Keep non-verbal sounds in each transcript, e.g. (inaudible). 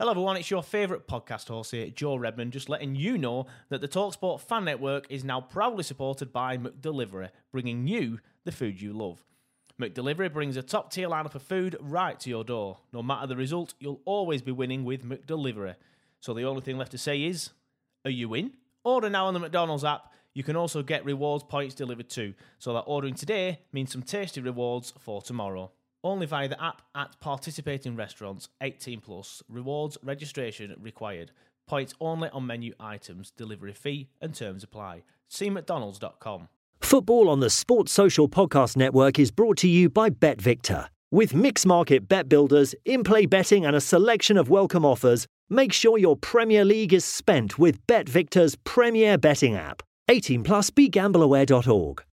Hello, everyone. It's your favourite podcast host here, Joe Redman, just letting you know that the Talksport Fan Network is now proudly supported by McDelivery, bringing you the food you love. McDelivery brings a top tier lineup of food right to your door. No matter the result, you'll always be winning with McDelivery. So the only thing left to say is, are you in? Order now on the McDonald's app. You can also get rewards points delivered too, so that ordering today means some tasty rewards for tomorrow. Only via the app at participating restaurants, 18 plus. Rewards registration required. Points only on menu items. Delivery fee and terms apply. See McDonald's.com. Football on the Sports Social Podcast Network is brought to you by BetVictor. With mixed market bet builders, in play betting, and a selection of welcome offers, make sure your Premier League is spent with BetVictor's premier betting app. 18 plus begambleaware.org.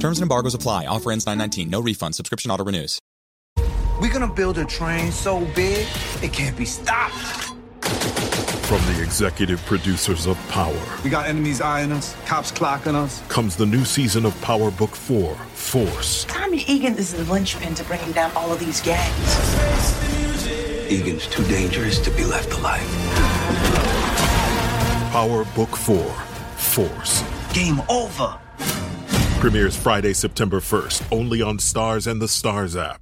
Terms and embargoes apply. Offer ends 919. No refund. Subscription auto renews. We're gonna build a train so big it can't be stopped. From the executive producers of Power. We got enemies eyeing us, cops clocking us. Comes the new season of Power Book 4, Force. Tommy Egan is the linchpin to bringing down all of these gangs. Egan's too dangerous to be left alive. Power Book 4, Force. Game over. Premieres Friday, September 1st, only on Starz and the Starz app.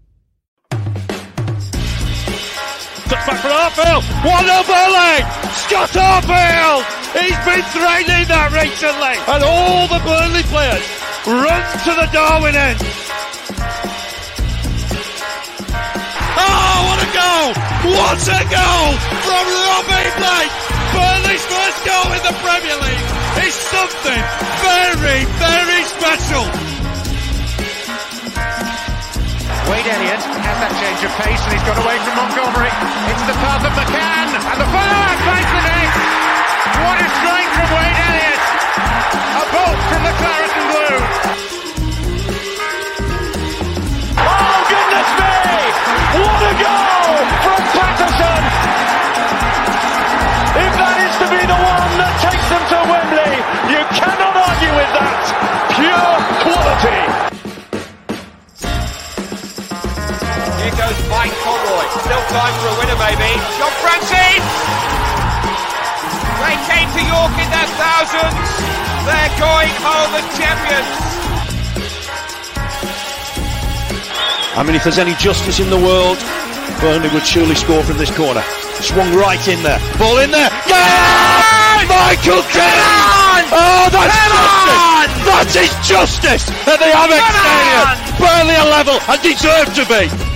Touch back for Arfield. One up Burnley. Scott Arfield. He's been training that recently. And all the Burnley players run to the Darwin end. Oh, what a goal! What a goal from Robbie Blake! Burnley's first goal in the Premier League is something very, very special. Wade Elliott has that change of pace and he's got away from Montgomery. It's the path of McCann and the follow-up finds the net. What a strike from Wade Elliott. A bolt from the claret going home as champions. I mean, if there's any justice in the world, Burnley would surely score from this corner. Swung right in there. Ball in there. Yeah! Michael Kennan! Oh, that's justice! That is justice at the Amex Stadium! Burnley are level and deserve to be!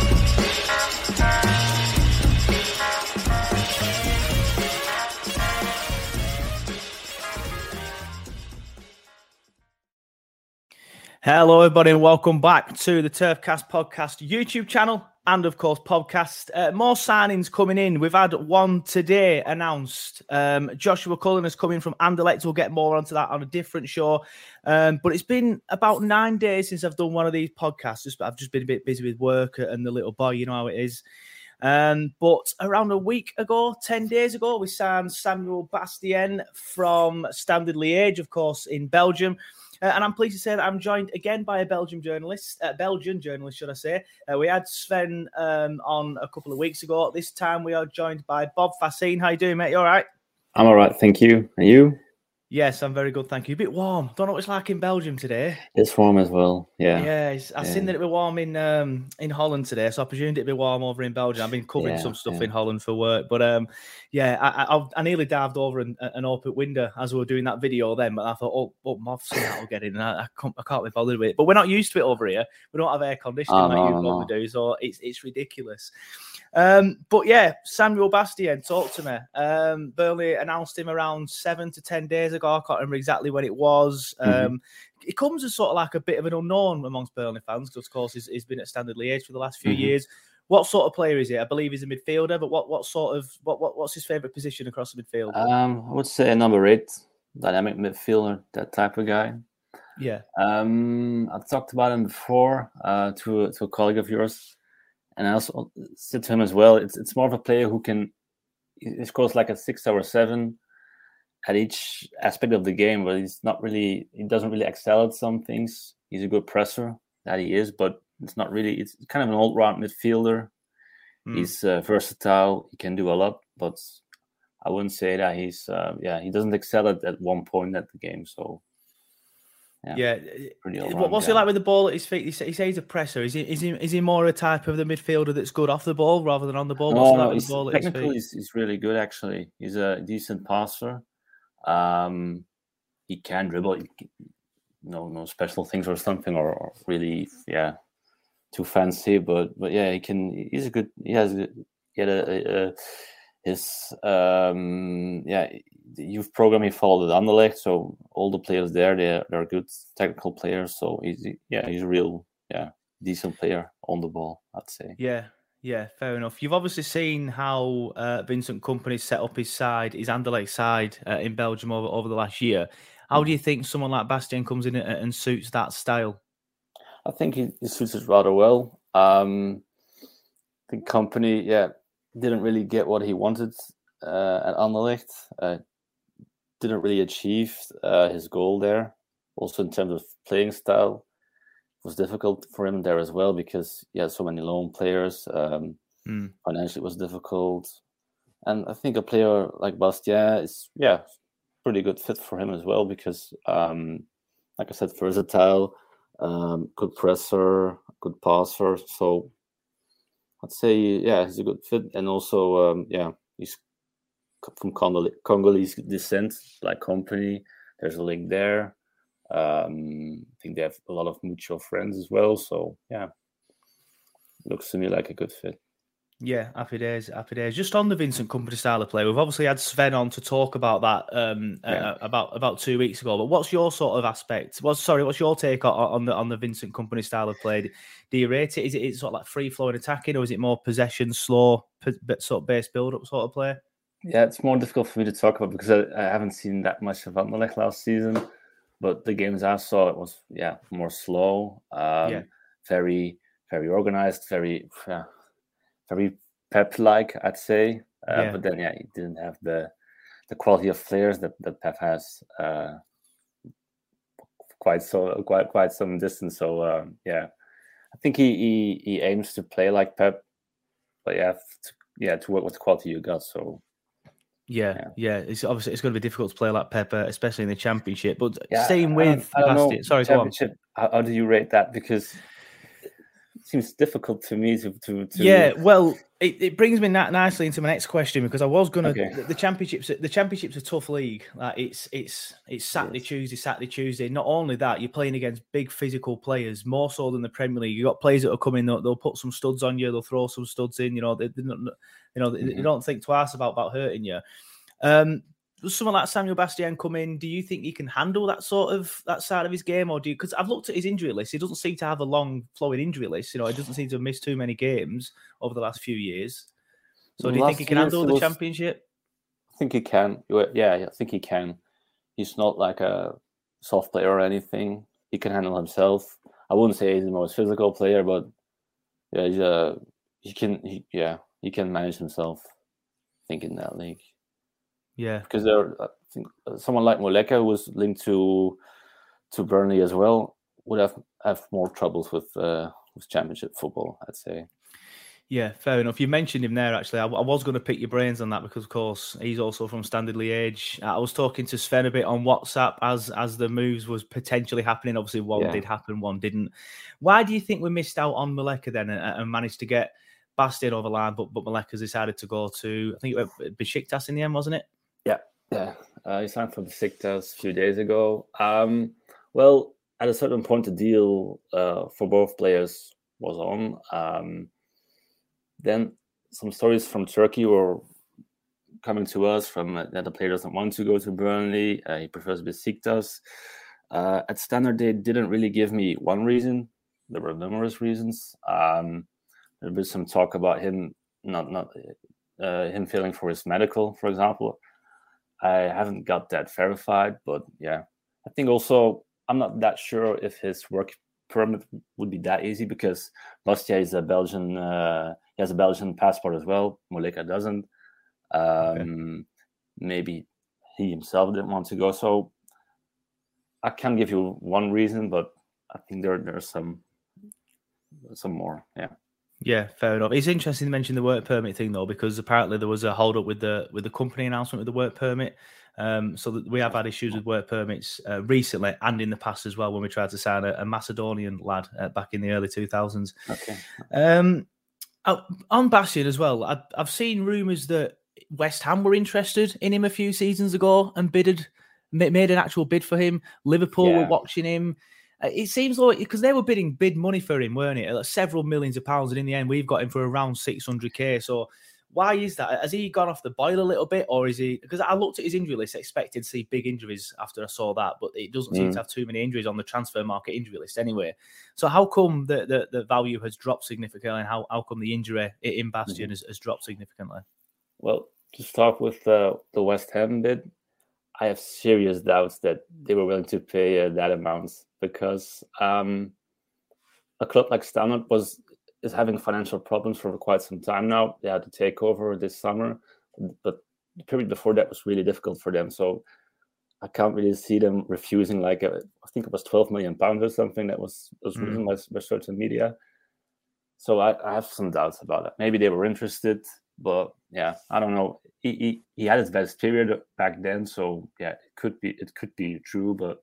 Hello, everybody, and welcome back to the Turfcast podcast YouTube channel and, of course, podcast. Uh, more signings coming in. We've had one today announced. Um, Joshua Cullen is coming from Anderlecht. We'll get more onto that on a different show. Um, but it's been about nine days since I've done one of these podcasts. Just, I've just been a bit busy with work and the little boy. You know how it is. Um, but around a week ago, 10 days ago, we signed Samuel Bastien from Standard Liège, of course, in Belgium. Uh, and I'm pleased to say that I'm joined again by a Belgian journalist, uh, Belgian journalist, should I say. Uh, we had Sven um, on a couple of weeks ago. This time we are joined by Bob Faesen. How you doing, mate? You all right? I'm all right, thank you. And you? Yes, I'm very good, thank you. A bit warm. Don't know what it's like in Belgium today. It's warm as well. Yeah. Yeah, it's- I've yeah. seen that it be warm in um in Holland today, so I presumed it'd be warm over in Belgium. I've been covering Yeah, some stuff yeah. in Holland for work, but um, yeah, I I, I nearly dived over an, and opened window as we were doing that video then, but I thought, oh, oh moths that'll get in, and I, I can't I can't be bothered with it. But we're not used to it over here. We don't have air conditioning Oh, like no, you no. do, so it's it's ridiculous. Um, but yeah, Samuel Bastien, talk to me. Um, Burnley announced him around seven to ten days ago. I can't remember exactly when it was. Mhm. Um, it comes as sort of like a bit of an unknown amongst Burnley fans because, of course, he's, he's been at Standard Liège for the last few Mhm. years. What sort of player is he? I believe he's a midfielder, but what what sort of what, what what's his favourite position across the midfield? Um, I would say a number eight, dynamic midfielder, that type of guy. yeah, Um, I've talked about him before uh, to to a colleague of yours, and I also said to him as well. It's it's more of a player who can he scores like a six or seven at each aspect of the game, but he's not really he doesn't really excel at some things. He's a good presser that he is, but it's not really. It's kind of an all round midfielder. Hmm. He's uh, versatile. He can do a lot, but I wouldn't say that he's uh, yeah he doesn't excel at, at one point at the game. So yeah, yeah. pretty Uh, what's he like with the ball at his feet? He says he's a presser. Is he is he is he more a type of the midfielder that's good off the ball rather than on the ball? What's he No, like with he's the ball at his feet? he's, he's really good actually. He's a decent passer. Um, he can dribble. No, no special things or something, or, really, yeah, too fancy. But but yeah, he can. He's a good. He has. He had a, a, his um yeah the youth program he followed at Anderlecht, so all the players there they they're good technical players. So he's yeah he's a real yeah decent player on the ball. I'd say. Yeah, yeah, fair enough. You've obviously seen how uh, Vincent Kompany set up his side, his Anderlecht side uh, in Belgium over, over the last year. How do you think someone like Bastien comes in and, and suits that style? I think he, he suits it rather well. Um, the Kompany, yeah, didn't really get what he wanted uh, at Anderlecht. Uh, didn't really achieve uh, his goal there. Also, in terms of playing style, was difficult for him there as well because he had so many loan players. Um, Mm. Financially, it was difficult, and I think a player like Bastien is, yeah, pretty good fit for him as well because, um, like I said, versatile, um, good presser, good passer. So I'd say, yeah, he's a good fit, and also, um, yeah, he's from Congolese descent, like Kompany. There's a link there. Um, I think they have a lot of mutual friends as well. So yeah, looks to me like a good fit. Yeah, happy days, happy days. Just on the Vincent Kompany style of play, we've obviously had Sven on to talk about that um, Yeah. uh, about about two weeks ago. But what's your sort of aspect? What's sorry, what's your take on, on the on the Vincent Kompany style of play? Do you rate it? Is it sort of like free flowing attacking, or is it more possession, slow, but sort of base build up sort of play? Yeah, it's more difficult for me to talk about because I, I haven't seen that much of Anderlecht last season. But the games I saw, it was yeah more slow, um, Yeah. very very organized, very yeah, very Pep like I'd say. Uh, Yeah. But then yeah, he didn't have the the quality of players that, that Pep has. Uh, quite so quite quite some distance. So um, yeah, I think he, he he aims to play like Pep, but yeah, to, yeah, to work with the quality you got. So Yeah, yeah. It's obviously it's going to be difficult to play like Pepper, especially in the championship. But yeah, staying I don't- with I don't know, Bastien, sorry, championship. How, how do you rate that? Because it seems difficult to me to to, to Yeah, well, it, it brings me nicely into my next question because I was gonna Okay. the, the championships. The championship's a tough league. Like it's it's it's Saturday, Tuesday, Saturday, Tuesday. Not only that, you're playing against big physical players, more so than the Premier League. You got players that are coming in, they'll, they'll put some studs on you, they'll throw some studs in. You know, they, they don't, you know, they, they Mhm. don't think twice about about hurting you. Um, does someone like Samuel Bastien come in? Do you think he can handle that sort of that side of his game, or do you? Because I've looked at his injury list. He doesn't seem to have a long flowing injury list. You know, he doesn't seem to have missed too many games over the last few years. So, do you think he can handle the was- championship? I think he can. Yeah, yeah, I think he can. He's not like a soft player or anything. He can handle himself. I wouldn't say he's the most physical player, but yeah, he's a he can. He, yeah, he can manage himself. I think in that league Yeah, because there, I think uh, someone like Muleka who was linked to to Burnley as well would have have more troubles with uh, with championship football. I'd say. Yeah, fair enough. You mentioned him there. Actually, I, I was going to pick your brains on that because, of course, he's also from Standard Liège. I was talking to Sven a bit on WhatsApp as as the moves was potentially happening. Obviously, one Yeah. did happen, one didn't. Why do you think we missed out on Muleka then and, and managed to get Bastien over line, but but Muleka's decided to go to I think it was Besiktas in the end, wasn't it? Yeah, yeah. Uh, signed for Besiktas a few days ago. Um, well, at a certain point, the deal uh, for both players was on. Um, then some stories from Turkey were coming to us from uh, that the player doesn't want to go to Burnley. Uh, he prefers Besiktas. Uh, at Standard, they didn't really give me one reason. There were numerous reasons. Um, there was some talk about him not not uh, him failing for his medical, for example. I haven't got that verified, but yeah, I think also I'm not that sure if his work permit would be that easy because Bastien is a Belgian. Uh, he has a Belgian passport as well. Muleka doesn't. Um, Maybe he himself didn't want to go. So I can't give you one reason, but I think there there's some some more. Yeah. Yeah, fair enough. It's interesting to mention the work permit thing though, because apparently there was a hold up with the with the company announcement with the work permit. Um, so that we have had issues with work permits uh, recently and in the past as well when we tried to sign a, a Macedonian lad uh, back in the early two thousands. Okay. Um, uh, on Bastien as well, I, I've seen rumours that West Ham were interested in him a few seasons ago and bidded, ma- made an actual bid for him. Liverpool were watching him. Uh, It seems like because they were bidding bid money for him, weren't it? Like several millions of pounds, and in the end, we've got him for around six hundred k. So, why is that? Has he gone off the boil a little bit, or is he? Because I looked at his injury list, expected to see big injuries after I saw that, but it doesn't seem Mm. to have too many injuries on the transfer market injury list anyway. So, how come the the, the value has dropped significantly, and how, how come the injury in Bastien has, has dropped significantly? Well, to start with uh, the West Ham bid, I have serious doubts that they were willing to pay uh, that amount because um, a club like Standard was is having financial problems for quite some time now. They had to take over this summer, but the period before that was really difficult for them. So I can't really see them refusing like a, I think it was 12 million pounds or something that was was Mm. written by, by certain media. So I, I have some doubts about that. Maybe they were interested, but yeah, I don't know. He, he he had his best period back then, so yeah, it could be it could be true, but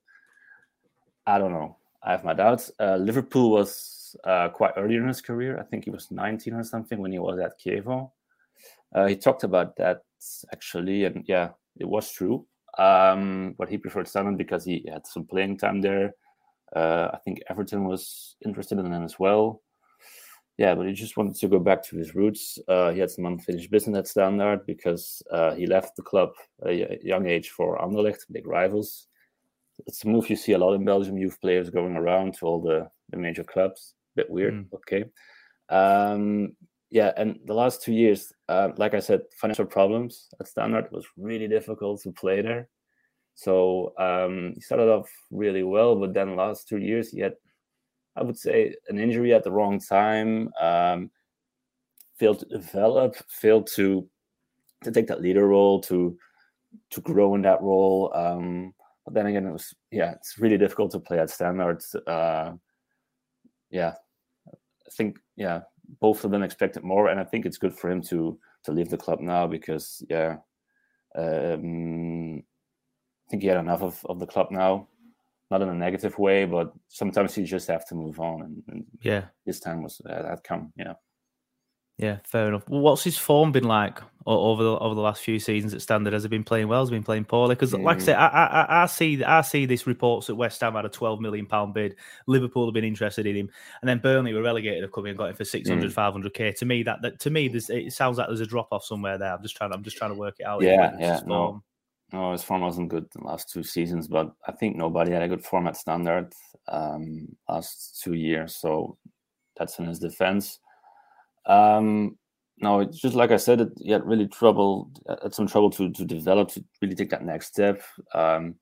I don't know. I have my doubts. Uh, Liverpool was uh, quite early in his career. I think he was 19 or something when he was at Chievo. Uh, he talked about that actually, and yeah, it was true. Um, but he preferred Sunderland because he had some playing time there. Uh, I think Everton was interested in him as well. Yeah, but he just wanted to go back to his roots. Uh, he had some unfinished business at Standard because uh, he left the club at a young age for Anderlecht, big rivals. It's a move you see a lot in Belgium. Youth players going around to all the, the major clubs. Bit weird. Mm. Okay. Um, yeah, and the last two years, uh, like I said, financial problems at Standard was really difficult to play there. So um, he started off really well, but then last two years he had, I would say, an injury at the wrong time. Um, failed to develop, failed to to take that leader role, to to grow in that role. Um, but then again, it was yeah, it's really difficult to play at standards. Uh, yeah, I think yeah, both of them expected more, and I think it's good for him to to leave the club now because yeah, um, I think he had enough of, of the club now. Not in a negative way, but sometimes you just have to move on, and, and Yeah. this time was uh, that come. Yeah. Yeah, fair enough. Well, what's his form been like over the over the last few seasons at Standard? Has he been playing well? Has he been playing poorly? Because, like I say, Mm. I, I I- see I see this reports that West Ham had a twelve million pound bid. Liverpool have been interested in him, and then Burnley were relegated. Have come in and got him for 600, Mm. 500 k. To me, that, that to me, it sounds like there's a drop off somewhere there. I'm just trying. I'm just trying to work it out. Yeah, yeah, no, no, his form wasn't good the last two seasons, but I think nobody had a good form at standard um, last two years, so that's in his defense. Um, no, it's just like I said, it, he had really trouble, had some trouble to to develop to really take that next step. Um,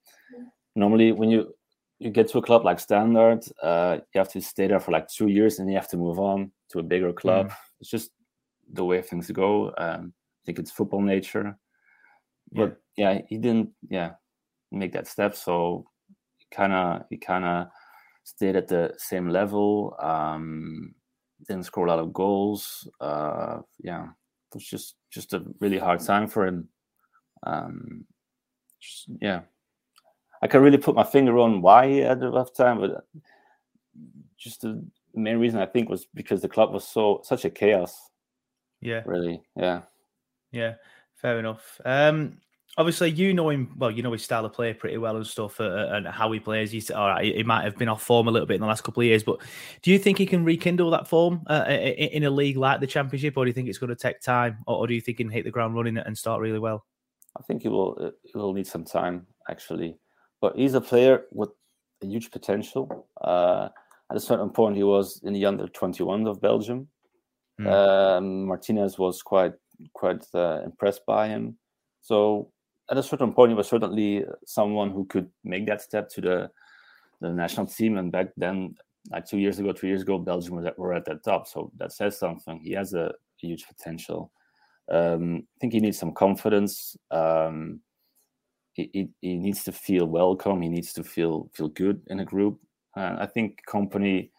normally, when you you get to a club like Standard, uh, you have to stay there for like two years, and you have to move on to a bigger club. It's just the way things go. Um, I think it's football nature but yeah, he didn't yeah make that step. So he kind of he kind of stayed at the same level. Um, didn't score a lot of goals. Uh, yeah, it was just just a really hard time for him. Um, just, yeah, I can really put my finger on why he had a rough time, but just the main reason I think was because the club was so such a chaos. Yeah, really. Yeah, yeah. Fair enough. Um, obviously, you know him well. You know his style of play pretty well and stuff, uh, and how he plays. He's all right. He might have been off form a little bit in the last couple of years, but do you think he can rekindle that form uh, in a league like the Championship, or do you think it's going to take time, or, do you think he can hit the ground running and start really well? I think he will. He will need some time actually, but he's a player with a huge potential. Uh, at a certain point, he was in the under twenty one of Belgium. Mm. Um, Martinez was quite quite uh, impressed by him. So at a certain point, he was certainly someone who could make that step to the the national team. And back then, like two years ago, three years ago, Belgium was at, were at the top. So that says something. He has a, huge potential. Um, I think he needs some confidence. Um, he, he, he, needs to feel welcome. He needs to feel feel good in a group. And I think Kompany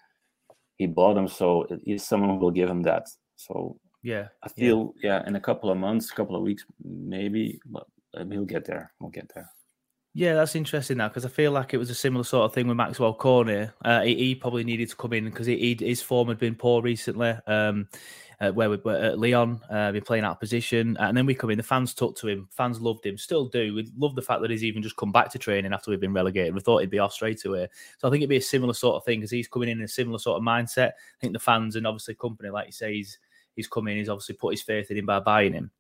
he bought him, so he's someone who will give him that. So yeah, I feel yeah. yeah, in a couple of months, a couple of weeks, maybe, but we'll get there. We'll get there. Yeah, that's interesting now because I feel like it was a similar sort of thing with Maxwell Cornet. Uh, he, he, probably needed to come in because his form had been poor recently. Um, uh, where we were at Lyon, uh, been playing out of position, and then we come in. The fans took to him. Fans loved him, still do. We love the fact that he's even just come back to training after we've been relegated. We thought he'd be off straight away. So I think it'd be a similar sort of thing because he's coming in, in a similar sort of mindset. I think the fans and obviously Kompany, like you say, he's he's come in. He's obviously put his faith in him by buying him.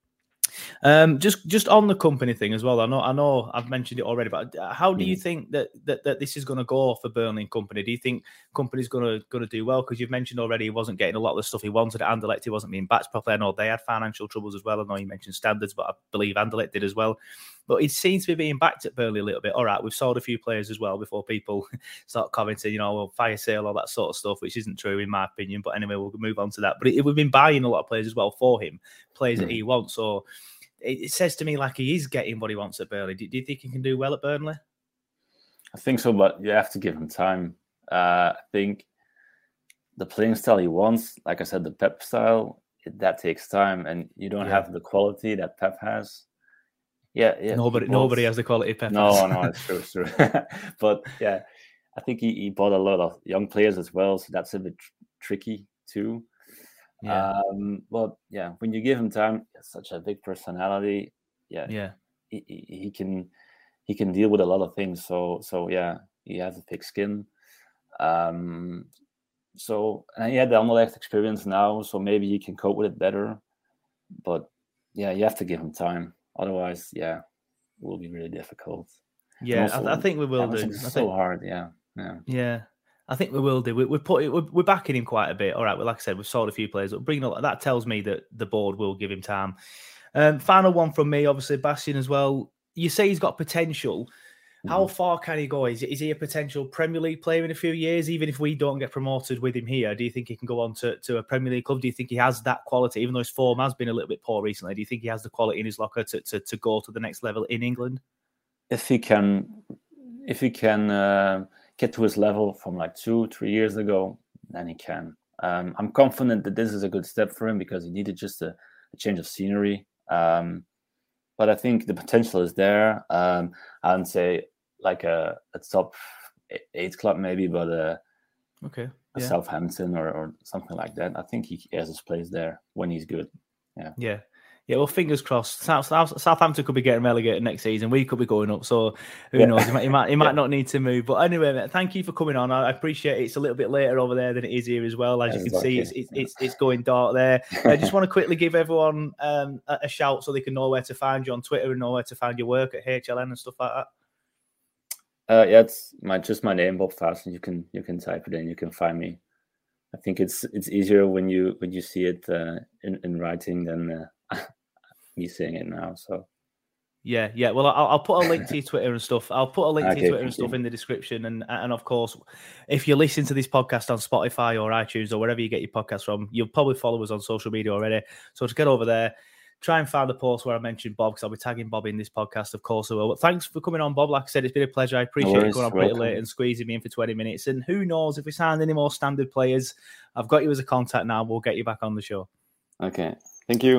Um, just just on the Kompany thing as well. I know I know I've mentioned it already, but how do you mm. think that that, that this is going to go for Burnley and Kompany? Do you think Kompany's going to going to do well? Because you've mentioned already he wasn't getting a lot of the stuff he wanted at Anderlecht. He wasn't being backed properly. I know they had financial troubles as well. I know you mentioned standards, but I believe Anderlecht did as well. But it seems to be being backed at Burnley a little bit. All right, we've sold a few players as well before people (laughs) start commenting, you know, well, fire sale, all that sort of stuff, which isn't true in my opinion. But anyway, we'll move on to that. But it, we've been buying a lot of players as well for him, players mm. that he wants. So it, says to me like he is getting what he wants at Burnley. Do, do, you think he can do well at Burnley? I think so, but you have to give him time. Uh, I think the playing style he wants, like I said, the Pep style, that takes time, and you don't yeah. have the quality that Pep has. Yeah, yeah. Nobody, nobody has the quality Pep. No, no, it's true, it's true. (laughs) but yeah, I think he, he bought a lot of young players as well, so that's a bit tr- tricky too. Yeah. Um, but yeah, when you give him time, such a big personality. Yeah, yeah, he, he can he can deal with a lot of things. So so yeah, he has a thick skin. Um, so and he had the Anderlecht experience now, so maybe he can cope with it better. But yeah, you have to give him time. Otherwise, yeah, it will be really difficult. Yeah, also, I, I, think we will do. It's so hard. Yeah, yeah, yeah. I think we will do. We, we put we're, we're backing him quite a bit. All right. Well, like I said, we've sold a few players. But bringing up that tells me that the board will give him time. Um, final one from me, obviously, Bastien as well. You say he's got potential. How mm-hmm. far can he go? Is, is he a potential Premier League player in a few years? Even if we don't get promoted with him here, do you think he can go on to, to a Premier League club? Do you think he has that quality, even though his form has been a little bit poor recently? Do you think he has the quality in his locker to, to, to go to the next level in England? If he can, if he can uh, get to his level from like two, three years ago, then he can. Um, I'm confident that this is a good step for him because he needed just a, a change of scenery. Um, but I think the potential is there. Um, I would say like a, a top eight club maybe, but a, okay, a yeah. Southampton or, or something like that. I think he has his place there when he's good. Yeah, yeah. Yeah, well, fingers crossed. South, South, Southampton could be getting relegated next season. We could be going up. So who yeah. knows? He might, he might, he might yeah. not need to move. But anyway, mate, thank you for coming on. I appreciate it. It's a little bit later over there than it is here as well. As you can see, it's, it's, it's, it's, going dark there. I just (laughs) want to quickly give everyone um, a, a, shout so they can know where to find you on Twitter and know where to find your work at HLN and stuff like that. Uh, yeah, it's my just my name, Bob Faesen, and you can you can type it in. You can find me. I think it's it's easier when you when you see it uh, in in writing than uh, (laughs) me seeing it now. So yeah, yeah. Well, I'll, I'll, put a link to your Twitter and stuff. I'll put a link okay, to your Twitter and stuff in the description. And and of course, if you listen to this podcast on Spotify or iTunes or wherever you get your podcast from, you'll probably follow us on social media already. So to get over there, try and find the post where I mentioned Bob because I'll be tagging Bob in this podcast, of course I will. But thanks for coming on, Bob. Like I said, it's been a pleasure. I appreciate No you coming on pretty late and squeezing me in for 20 minutes. And who knows if we signed any more standard players, I've got you as a contact now. We'll get you back on the show. Okay. Thank you.